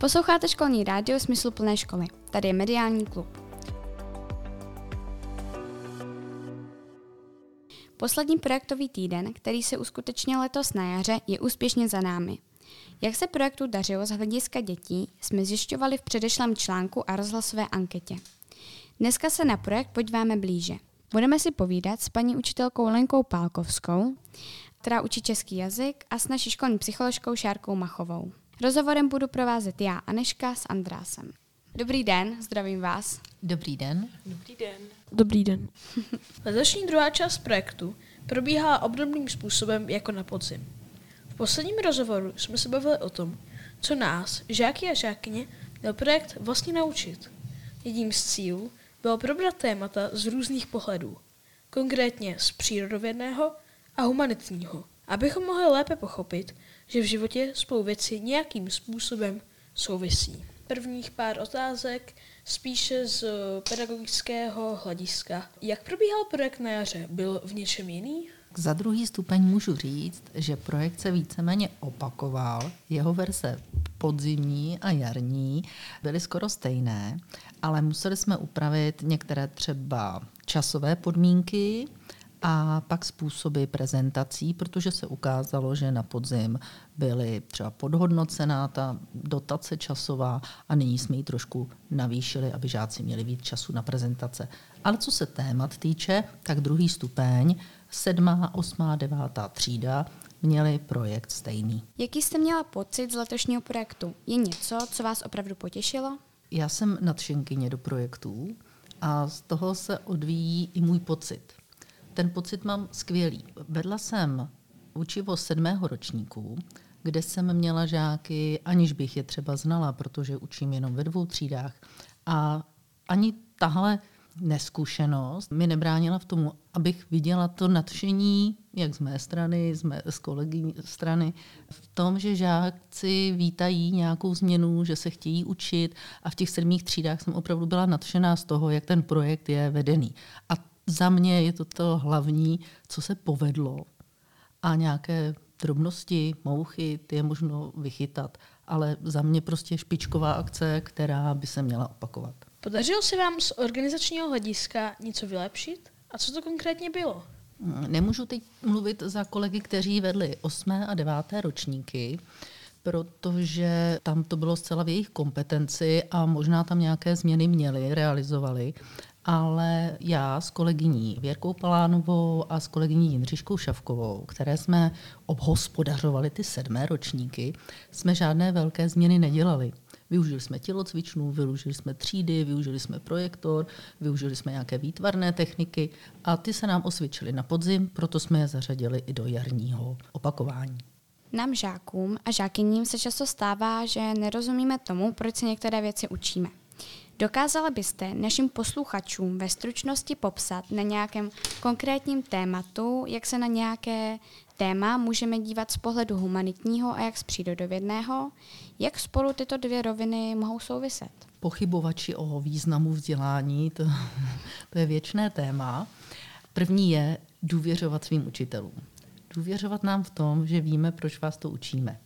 Posloucháte školní rádio Smysluplné školy. Tady je mediální klub. Poslední projektový týden, který se uskutečnil letos na jaře, je úspěšně za námi. Jak se projektu dařilo z hlediska dětí, jsme zjišťovali v předešlém článku a rozhlasové anketě. Dneska se na projekt podíváme blíže. Budeme si povídat s paní učitelkou Lenkou Pálkovskou, která učí český jazyk, a s naší školní psycholožkou Šárkou Machovou. Rozhovorem budu provázet já, Aneška, s Andrásem. Dobrý den, zdravím vás. Dobrý den. Dobrý den. Dobrý den. Letošní druhá část projektu probíhá obdobným způsobem jako na podzim. V posledním rozhovoru jsme se bavili o tom, co nás, žáky a žákyně, měl projekt vlastně naučit. Jedním z cílů bylo probrat témata z různých pohledů, konkrétně z přírodovědného a humanitního, abychom mohli lépe pochopit, že v životě spolu věci nějakým způsobem souvisí. Prvních pár otázek spíše z pedagogického hlediska. Jak probíhal projekt na jaře? Byl v něčem jiný? Za druhý stupeň můžu říct, že projekt se víceméně opakoval. Jeho verze podzimní a jarní byly skoro stejné, ale museli jsme upravit některé třeba časové podmínky, a pak způsoby prezentací, protože se ukázalo, že na podzim byly třeba podhodnocená ta dotace časová a nyní jsme ji trošku navýšili, aby žáci měli víc času na prezentace. Ale co se témat týče, tak druhý stupeň, sedmá, osmá, devátá třída, měli projekt stejný. Jaký jste měla pocit z letošního projektu? Je něco, co vás opravdu potěšilo? Já jsem nadšenkyně do projektů a z toho se odvíjí i můj pocit ten pocit mám skvělý. Vedla jsem učivo sedmého ročníku, kde jsem měla žáky, aniž bych je třeba znala, protože učím jenom ve dvou třídách. A ani tahle neskušenost mi nebránila v tomu, abych viděla to nadšení, jak z mé strany, z, mé, z kolegy strany, v tom, že žáci vítají nějakou změnu, že se chtějí učit a v těch sedmých třídách jsem opravdu byla nadšená z toho, jak ten projekt je vedený. A za mě je to to hlavní, co se povedlo. A nějaké drobnosti, mouchy, ty je možno vychytat. Ale za mě prostě špičková akce, která by se měla opakovat. Podařilo se vám z organizačního hlediska něco vylepšit? A co to konkrétně bylo? Nemůžu teď mluvit za kolegy, kteří vedli 8. a 9. ročníky, protože tam to bylo zcela v jejich kompetenci a možná tam nějaké změny měli, realizovali ale já s kolegyní Věrkou Palánovou a s kolegyní Jindřiškou Šavkovou, které jsme obhospodařovali ty sedmé ročníky, jsme žádné velké změny nedělali. Využili jsme tělocvičnu, využili jsme třídy, využili jsme projektor, využili jsme nějaké výtvarné techniky a ty se nám osvědčily na podzim, proto jsme je zařadili i do jarního opakování. Nám žákům a žákyním se často stává, že nerozumíme tomu, proč se některé věci učíme. Dokázala byste našim posluchačům ve stručnosti popsat na nějakém konkrétním tématu, jak se na nějaké téma můžeme dívat z pohledu humanitního a jak z přírodovědného? Jak spolu tyto dvě roviny mohou souviset? Pochybovači o významu vzdělání, to, to je věčné téma. První je důvěřovat svým učitelům. Důvěřovat nám v tom, že víme, proč vás to učíme.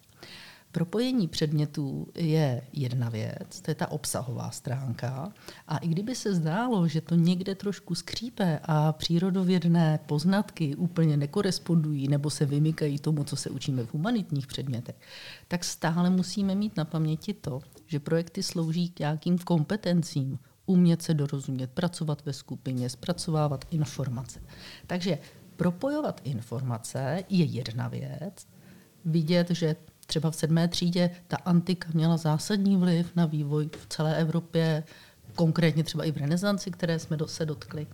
Propojení předmětů je jedna věc, to je ta obsahová stránka. A i kdyby se zdálo, že to někde trošku skřípe a přírodovědné poznatky úplně nekorespondují nebo se vymykají tomu, co se učíme v humanitních předmětech, tak stále musíme mít na paměti to, že projekty slouží k nějakým kompetencím, umět se dorozumět, pracovat ve skupině, zpracovávat informace. Takže propojovat informace je jedna věc, vidět, že třeba v sedmé třídě ta antika měla zásadní vliv na vývoj v celé Evropě, konkrétně třeba i v renesanci, které jsme se dotkli.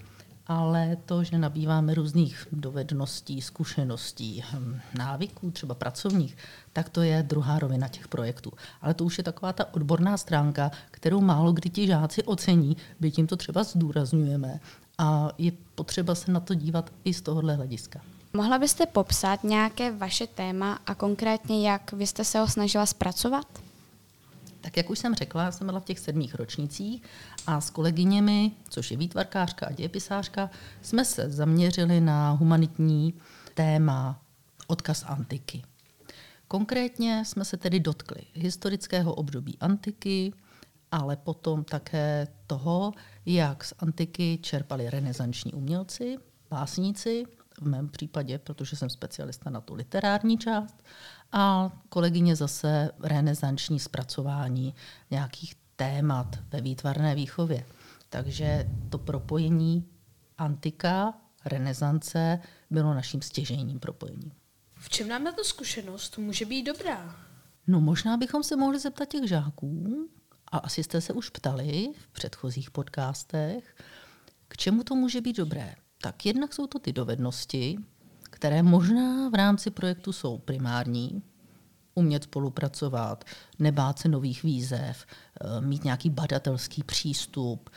Ale to, že nabýváme různých dovedností, zkušeností, hm, návyků, třeba pracovních, tak to je druhá rovina těch projektů. Ale to už je taková ta odborná stránka, kterou málo kdy ti žáci ocení, byť tím to třeba zdůrazňujeme. A je potřeba se na to dívat i z tohohle hlediska. Mohla byste popsat nějaké vaše téma a konkrétně, jak vy jste se ho snažila zpracovat? Tak jak už jsem řekla, jsem byla v těch sedmých ročnicích a s kolegyněmi, což je výtvarkářka a dějepisářka, jsme se zaměřili na humanitní téma odkaz antiky. Konkrétně jsme se tedy dotkli historického období antiky, ale potom také toho, jak z antiky čerpali renesanční umělci, básníci, v mém případě, protože jsem specialista na tu literární část, a kolegyně zase renesanční zpracování nějakých témat ve výtvarné výchově. Takže to propojení antika, renesance bylo naším stěžejním propojením. V čem nám tato zkušenost může být dobrá? No možná bychom se mohli zeptat těch žáků, a asi jste se už ptali v předchozích podcastech, k čemu to může být dobré. Tak jednak jsou to ty dovednosti, které možná v rámci projektu jsou primární, umět spolupracovat, nebát se nových výzev, eh, mít nějaký badatelský přístup.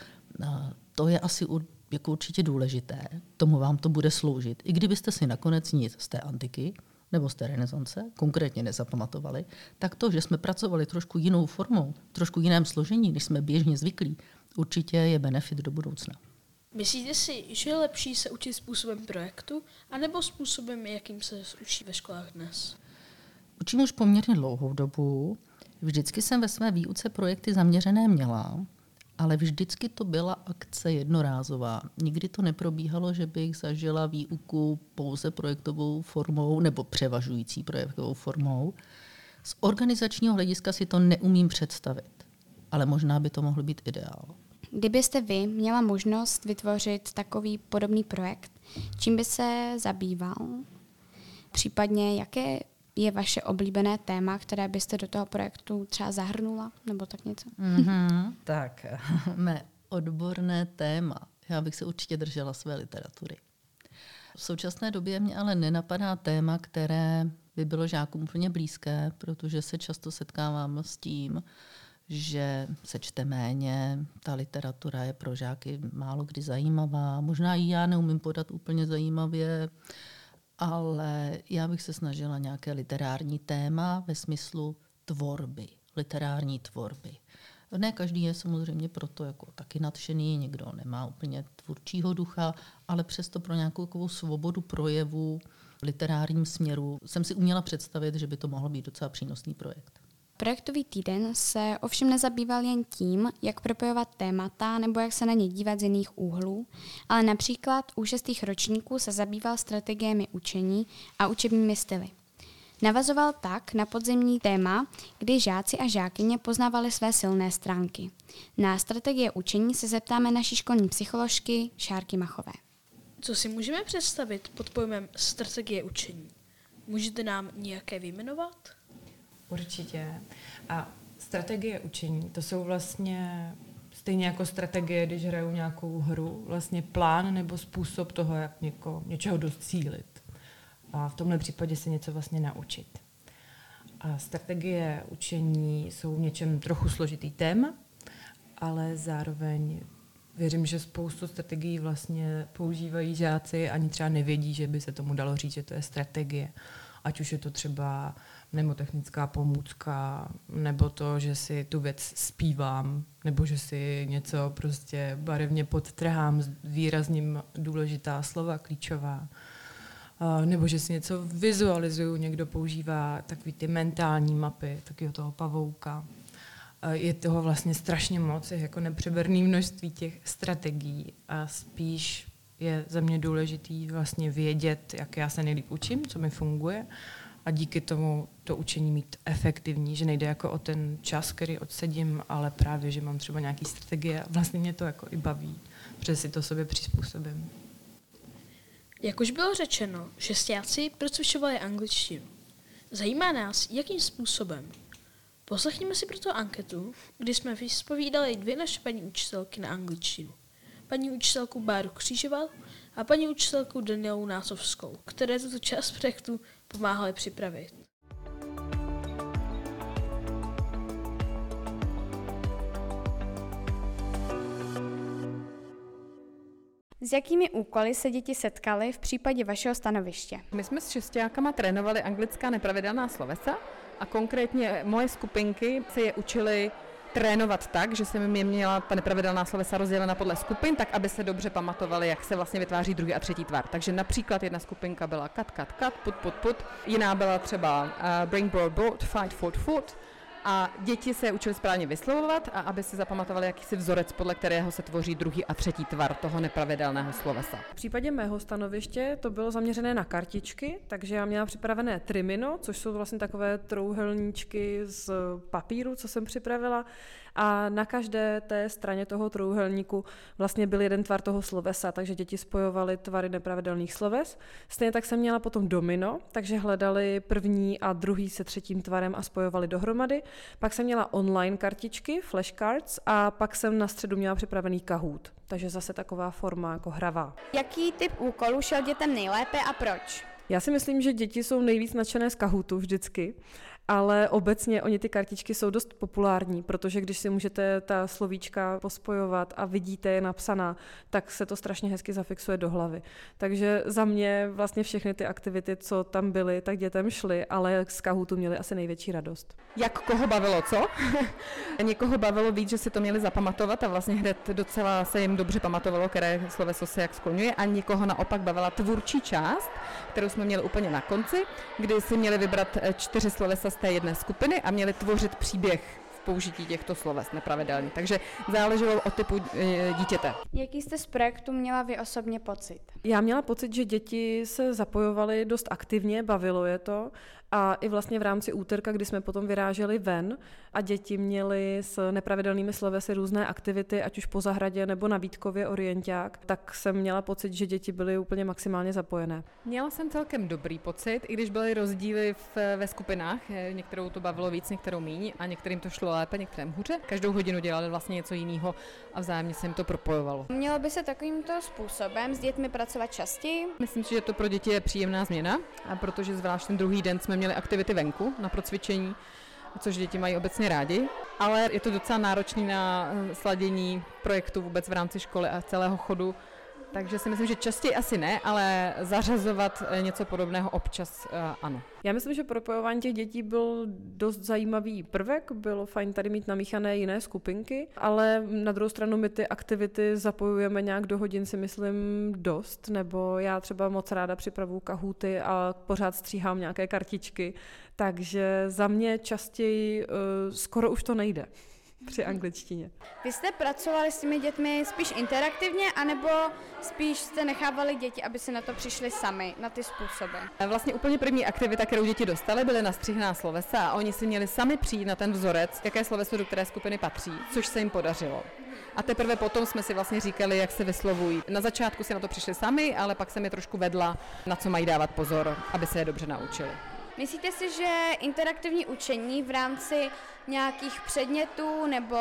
Eh, to je asi jako určitě důležité. Tomu vám to bude sloužit. I kdybyste si nakonec nic z té antiky nebo z té renesance konkrétně nezapamatovali, tak to, že jsme pracovali trošku jinou formou, trošku jiném složení, než jsme běžně zvyklí, určitě je benefit do budoucna. Myslíte si, že je lepší se učit způsobem projektu, anebo způsobem, jakým se učí ve školách dnes? Učím už poměrně dlouhou dobu. Vždycky jsem ve své výuce projekty zaměřené měla, ale vždycky to byla akce jednorázová. Nikdy to neprobíhalo, že bych zažila výuku pouze projektovou formou nebo převažující projektovou formou. Z organizačního hlediska si to neumím představit, ale možná by to mohl být ideál. Kdybyste vy měla možnost vytvořit takový podobný projekt, čím by se zabýval? Případně jaké je vaše oblíbené téma, které byste do toho projektu třeba zahrnula, nebo tak něco? Mm-hmm. tak, mé odborné téma. Já bych se určitě držela své literatury. V současné době mě ale nenapadá téma, které by bylo žákům úplně blízké, protože se často setkávám s tím, že se čte méně, ta literatura je pro žáky málo kdy zajímavá. Možná i já neumím podat úplně zajímavě, ale já bych se snažila nějaké literární téma ve smyslu tvorby, literární tvorby. Ne každý je samozřejmě proto jako taky nadšený, někdo nemá úplně tvůrčího ducha, ale přesto pro nějakou takovou svobodu projevu v literárním směru jsem si uměla představit, že by to mohl být docela přínosný projekt. Projektový týden se ovšem nezabýval jen tím, jak propojovat témata nebo jak se na ně dívat z jiných úhlů, ale například u šestých ročníků se zabýval strategiemi učení a učebními styly. Navazoval tak na podzimní téma, kdy žáci a žákyně poznávali své silné stránky. Na strategie učení se zeptáme naší školní psycholožky Šárky Machové. Co si můžeme představit pod pojmem strategie učení? Můžete nám nějaké vyjmenovat? Určitě. A strategie učení, to jsou vlastně stejně jako strategie, když hraju nějakou hru, vlastně plán nebo způsob toho, jak něko, něčeho docílit. A v tomhle případě se něco vlastně naučit. A strategie učení jsou v něčem trochu složitý téma, ale zároveň věřím, že spoustu strategií vlastně používají žáci, ani třeba nevědí, že by se tomu dalo říct, že to je strategie. Ať už je to třeba mnemotechnická pomůcka, nebo to, že si tu věc zpívám, nebo že si něco prostě barevně podtrhám, výrazním důležitá slova, klíčová. Nebo že si něco vizualizuju, někdo používá takový ty mentální mapy, takového toho pavouka. Je toho vlastně strašně moc, je jako nepřeberný množství těch strategií a spíš je za mě důležitý vlastně vědět, jak já se nejlíp učím, co mi funguje a díky tomu to učení mít efektivní, že nejde jako o ten čas, který odsedím, ale právě, že mám třeba nějaký strategie a vlastně mě to jako i baví, protože si to sobě přizpůsobím. Jak už bylo řečeno, šestiáci procvičovali angličtinu. Zajímá nás, jakým způsobem. Poslechněme si proto anketu, kdy jsme vyspovídali dvě naše paní učitelky na angličtinu. Paní učitelku Báru Křížoval a paní učitelku Danielu Nácovskou, které tuto část projektu pomáhali připravit. S jakými úkoly se děti setkaly v případě vašeho stanoviště? My jsme s šestiákama trénovali anglická nepravidelná slovesa a konkrétně moje skupinky se je učili trénovat tak, že jsem je měla ta nepravidelná slovesa rozdělena podle skupin, tak aby se dobře pamatovali, jak se vlastně vytváří druhý a třetí tvar. Takže například jedna skupinka byla cut, cut, cut, put, put, put, jiná byla třeba uh, bring, brought, brought, fight, fought, fought, a děti se učili správně vyslovovat a aby si zapamatovali jakýsi vzorec, podle kterého se tvoří druhý a třetí tvar toho nepravidelného slovesa. V případě mého stanoviště to bylo zaměřené na kartičky, takže já měla připravené trimino, což jsou vlastně takové trouhelníčky z papíru, co jsem připravila a na každé té straně toho trouhelníku vlastně byl jeden tvar toho slovesa, takže děti spojovaly tvary nepravidelných sloves. Stejně tak jsem měla potom domino, takže hledali první a druhý se třetím tvarem a spojovali dohromady. Pak jsem měla online kartičky, flashcards a pak jsem na středu měla připravený Kahoot, takže zase taková forma jako hravá. Jaký typ úkolů šel dětem nejlépe a proč? Já si myslím, že děti jsou nejvíc nadšené z Kahootu vždycky ale obecně oni ty kartičky jsou dost populární, protože když si můžete ta slovíčka pospojovat a vidíte je napsaná, tak se to strašně hezky zafixuje do hlavy. Takže za mě vlastně všechny ty aktivity, co tam byly, tak dětem šly, ale z Kahootu měli asi největší radost. Jak koho bavilo, co? Někoho bavilo víc, že si to měli zapamatovat a vlastně hned docela se jim dobře pamatovalo, které sloveso se jak skloňuje a někoho naopak bavila tvůrčí část, kterou jsme měli úplně na konci, kdy si měli vybrat eh, čtyři slovesa z té jedné skupiny a měli tvořit příběh v použití těchto sloves nepravidelně. Takže záleželo o typu e, dítěte. Jaký jste z projektu měla vy osobně pocit? Já měla pocit, že děti se zapojovaly dost aktivně, bavilo je to a i vlastně v rámci úterka, kdy jsme potom vyráželi ven a děti měly s nepravidelnými slovesy různé aktivity, ať už po zahradě nebo na Vítkově orienták, tak jsem měla pocit, že děti byly úplně maximálně zapojené. Měla jsem celkem dobrý pocit, i když byly rozdíly v, ve skupinách. Některou to bavilo víc, některou míň a některým to šlo lépe, některým hůře. Každou hodinu dělali vlastně něco jiného a vzájemně se jim to propojovalo. Mělo by se takovýmto způsobem s dětmi pracovat častěji? Myslím si, že to pro děti je příjemná změna, a protože zvlášť ten druhý den jsme měli aktivity venku na procvičení, což děti mají obecně rádi, ale je to docela náročný na eh, sladění projektu vůbec v rámci školy a celého chodu takže si myslím, že častěji asi ne, ale zařazovat eh, něco podobného občas uh, ano. Já myslím, že propojování těch dětí byl dost zajímavý prvek, bylo fajn tady mít namíchané jiné skupinky, ale na druhou stranu my ty aktivity zapojujeme nějak do hodin si myslím dost, nebo já třeba moc ráda připravuju kahuty a pořád stříhám nějaké kartičky, takže za mě častěji uh, skoro už to nejde při angličtině. Vy jste pracovali s těmi dětmi spíš interaktivně, anebo spíš jste nechávali děti, aby si na to přišli sami, na ty způsoby? Vlastně úplně první aktivita, kterou děti dostaly, byly nastřihná slovesa a oni si měli sami přijít na ten vzorec, jaké sloveso do které skupiny patří, což se jim podařilo. A teprve potom jsme si vlastně říkali, jak se vyslovují. Na začátku si na to přišli sami, ale pak jsem je trošku vedla, na co mají dávat pozor, aby se je dobře naučili. Myslíte si, že interaktivní učení v rámci nějakých předmětů nebo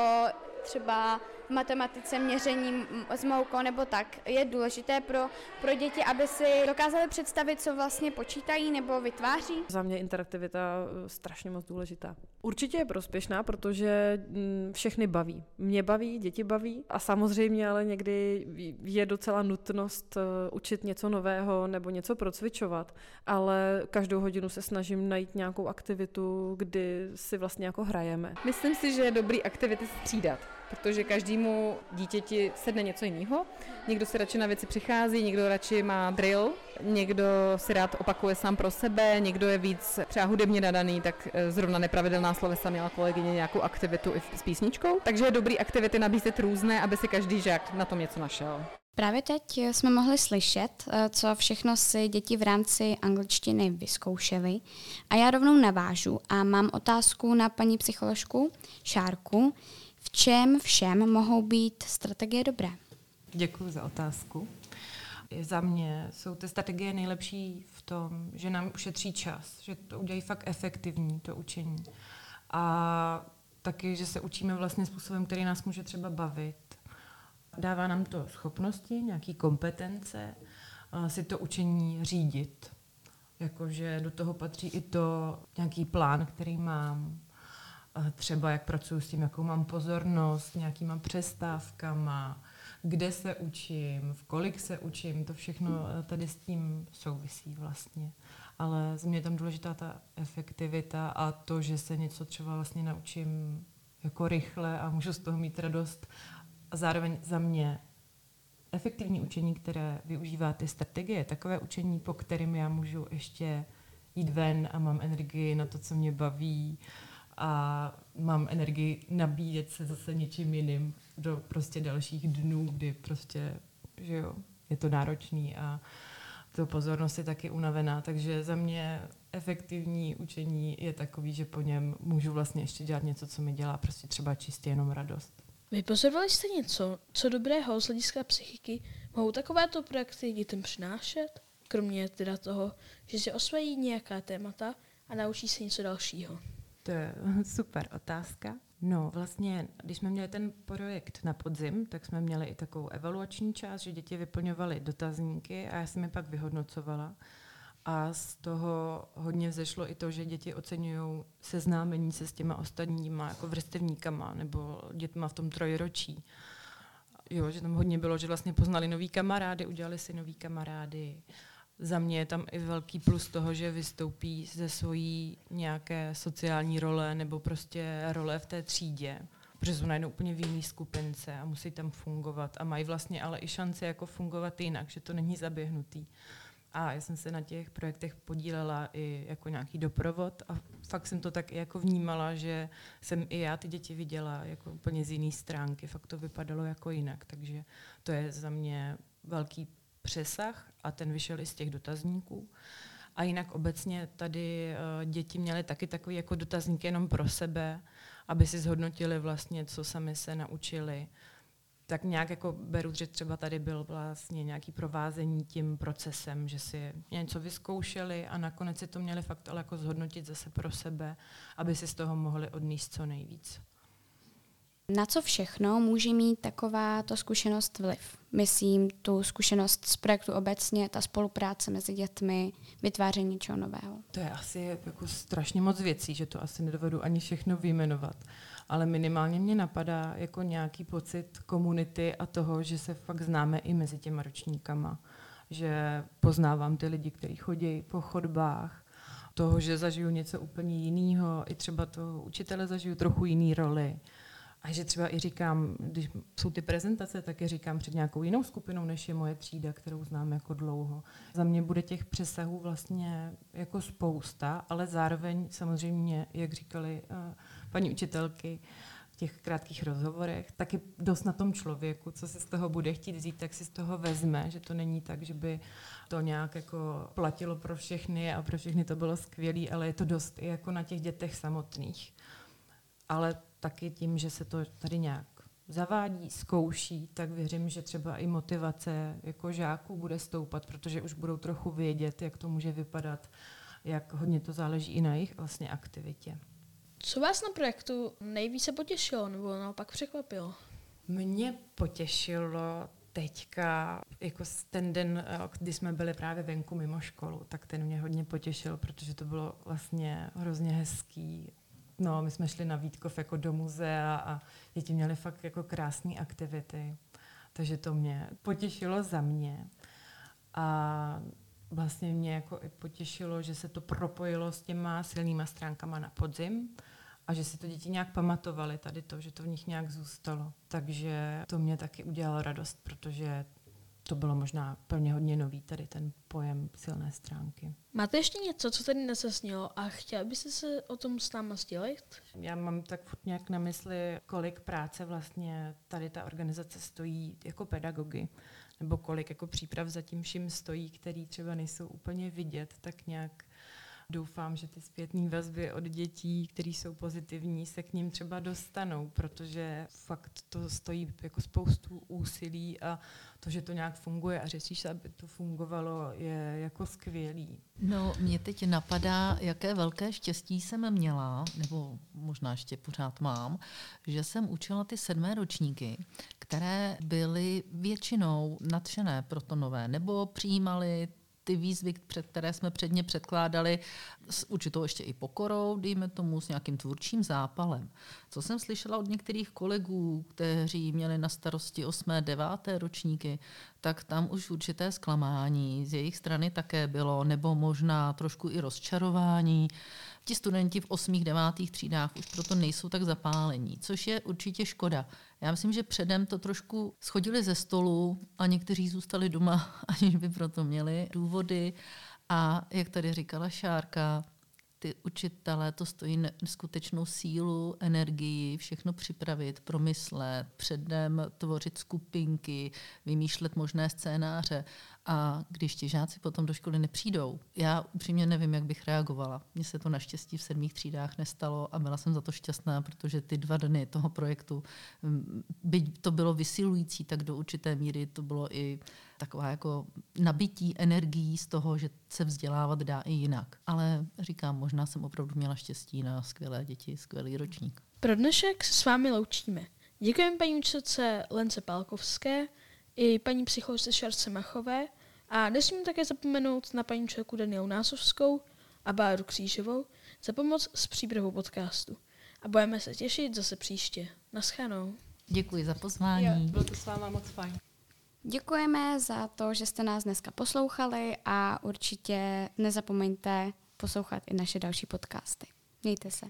třeba v matematice měření s moukou nebo tak je důležité pro, pro děti, aby si dokázali představit, co vlastně počítají nebo vytváří? Za mě interaktivita eh, strašně moc důležitá. Určitě je prospěšná, protože mm, všechny baví. Mě baví, děti baví a samozřejmě ale někdy je docela nutnost eh, učit něco nového nebo něco procvičovat, ale každou hodinu se snažím najít nějakou aktivitu, kdy si vlastně jako hrajeme. Myslím si, že je dobrý aktivity střídat protože každému dítěti sedne něco jiného. Někdo si radši na věci přichází, někdo radši má drill, někdo si rád opakuje sám pro sebe, někdo je víc třeba hudebně nadaný, tak eh, zrovna nepravidelná slovesa měla kolegyně nějakou aktivitu i s písničkou. Takže je dobrý aktivity nabízet různé, aby si každý žák na tom něco našel. Právě teď jsme mohli slyšet, eh, co všechno si děti v rámci angličtiny vyzkoušely. A já rovnou navážu a mám otázku na paní psycholožku Šárku. V čem všem mohou být strategie dobré? Děkuji za otázku. Za mě jsou ty strategie nejlepší v tom, že nám ušetří čas, že to udělají fakt efektivní, to učení. A taky, že se učíme vlastně způsobem, který nás může třeba bavit. Dává nám to schopnosti, nějaké kompetence, si to učení řídit. Jakože do toho patří i to nějaký plán, který mám, třeba jak pracuji s tím, jakou mám pozornost, nějakýma přestávkama, kde se učím, v kolik se učím, to všechno eh, tady s tím souvisí vlastně. Ale z mě je tam důležitá ta efektivita a to, že se něco třeba vlastně naučím jako rychle a můžu z toho mít radost. A zároveň za mě efektivní učení, které využívá ty strategie, takové učení, po kterém já můžu ještě jít ven a mám energii na to, co mě baví a mám energii nabíjet se zase něčím jiným do prostě dalších dnů, kdy prostě, že jo, je to náročný a to pozornost je taky unavená, takže za mě efektivní učení je takový, že po něm můžu vlastně ještě dělat něco, co mi dělá prostě třeba čistě jenom radost. Vypozorovali jste něco, co dobrého z hlediska psychiky mohou takovéto projekty dětem přinášet? Kromě teda toho, že si osvojí nějaká témata a naučí se něco dalšího. To je super otázka. No, vlastně, když jsme měli ten projekt na podzim, tak jsme měli i takovou evaluační část, že děti vyplňovaly dotazníky a já jsem je pak vyhodnocovala. A z toho hodně vzešlo i to, že děti oceňují seznámení se s těma ostatníma, jako vrstevníkama nebo dětma v tom trojročí. Jo, že tam hodně bylo, že vlastně poznali nový kamarády, udělali si nový kamarády. Za mě je tam i velký plus toho, že vystoupí ze svojí nějaké sociální role nebo prostě role v té třídě protože jsou najednou úplně v jiný skupince a musí tam fungovat a mají vlastně ale i šanci jako fungovat jinak, že to není zaběhnutý. A já jsem se na těch projektech podílela i jako nějaký doprovod a fakt jsem to tak jako vnímala, že jsem i já ty děti viděla jako úplně z jiné stránky. Fakt to vypadalo jako jinak, takže to je za mě velký přesah a ten vyšel i z těch dotazníků. A jinak obecně tady uh, děti měly taky takový jako dotazník jenom pro sebe, aby si zhodnotili vlastně, co sami se naučili tak nějak jako beru, že třeba tady byl vlastně nějaký provázení tím procesem, že si něco vyzkoušeli a nakonec si to měli fakt ale jako zhodnotit zase pro sebe, aby si z toho mohli odníst co nejvíc. Na co všechno může mít taková to zkušenost vliv? Myslím tu zkušenost z projektu obecně, ta spolupráce mezi dětmi, vytváření něčeho nového. To je asi jako strašně moc věcí, že to asi nedovedu ani všechno vyjmenovat ale minimálně mě napadá jako nějaký pocit komunity a toho, že se fakt známe i mezi těma ročníkama. Že poznávám ty lidi, kteří chodí po chodbách, toho, že zažiju něco úplně jiného, i třeba to učitele zažiju trochu jiný roli. A že třeba i říkám, když jsou ty prezentace, tak je říkám před nějakou jinou skupinou, než je moje třída, kterou znám jako dlouho. Za mě bude těch přesahů vlastně jako spousta, ale zároveň samozřejmě, jak říkali uh, paní učitelky v těch krátkých rozhovorech, taky dost na tom člověku, co si z toho bude chtít vzít, tak si z toho vezme, že to není tak, že by to nějak jako platilo pro všechny a pro všechny to bylo skvělé, ale je to dost i jako na těch dětech samotných. Ale taky tím, že se to tady nějak zavádí, zkouší, tak věřím, že třeba i motivace jako žáků bude stoupat, protože už budou trochu vědět, jak to může vypadat, jak hodně to záleží i na jejich vlastně aktivitě. Co vás na projektu nejvíce potěšilo nebo naopak překvapilo? Mě potěšilo teďka, jako ten den, kdy jsme byli právě venku mimo školu, tak ten mě hodně potěšil, protože to bylo vlastně hrozně hezký. No, my jsme šli na Vítkov jako do muzea a děti měly fakt jako krásné aktivity. Takže to mě potěšilo za mě. A vlastně mě jako i potěšilo, že se to propojilo s těma silnýma stránkama na podzim a že si to děti nějak pamatovali tady to, že to v nich nějak zůstalo. Takže to mě taky udělalo radost, protože to bylo možná pro mě hodně nový, tady ten pojem silné stránky. Máte ještě něco, co tady nezasnělo a chtěla byste se o tom s náma sdělit? Já mám tak furt nějak na mysli, kolik práce vlastně tady ta organizace stojí jako pedagogy, nebo kolik jako příprav za tím vším stojí, který třeba nejsou úplně vidět, tak nějak doufám, že ty zpětné vazby od dětí, které jsou pozitivní, se k ním třeba dostanou, protože fakt to stojí jako spoustu úsilí a to, že to nějak funguje a řešíš, aby to fungovalo, je jako skvělý. No, mě teď napadá, jaké velké štěstí jsem měla, nebo možná ještě pořád mám, že jsem učila ty sedmé ročníky, které byly většinou nadšené pro to nové, nebo přijímali ty výzvy, před které jsme předně předkládali s určitou ještě i pokorou, dejme tomu, s nějakým tvůrčím zápalem. Co jsem slyšela od některých kolegů, kteří měli na starosti 8. 9. ročníky, tak tam už určité zklamání z jejich strany také bylo, nebo možná trošku i rozčarování. Ti studenti v 8. 9. třídách už proto nejsou tak zapálení, což je určitě škoda. Já myslím, že předem to trošku schodili ze stolu a někteří zůstali doma, aniž by proto měli důvody. A jak tady říkala Šárka, ty učitelé, to stojí neskutečnou sílu, energii, všechno připravit, promyslet, předem tvořit skupinky, vymýšlet možné scénáře. A když ti žáci potom do školy nepřijdou, já upřímně nevím, jak bych reagovala. Mně se to naštěstí v sedmých třídách nestalo a byla jsem za to šťastná, protože ty dva dny toho projektu, mm, byť to bylo vysilující, tak do určité míry to bylo i taková jako nabití energií z toho, že se vzdělávat dá i jinak. Ale říkám, možná jsem opravdu měla štěstí na skvělé děti, skvělý ročník. Pro dnešek se s vámi loučíme. Děkujeme paní učitelce Lence Palkovské i paní psycholožce Šarce Machové a nesmím také zapomenout na paní učitelku Danielu Násovskou a Báru Křížovou za pomoc s přípravou podcastu. A budeme se těšit zase příště. Naschanou. Děkuji za pozvání. Jo, bylo to s váma moc fajn. Děkujeme za to, že jste nás dneska poslouchali a určitě nezapomeňte poslouchat i naše další podcasty. Mějte se.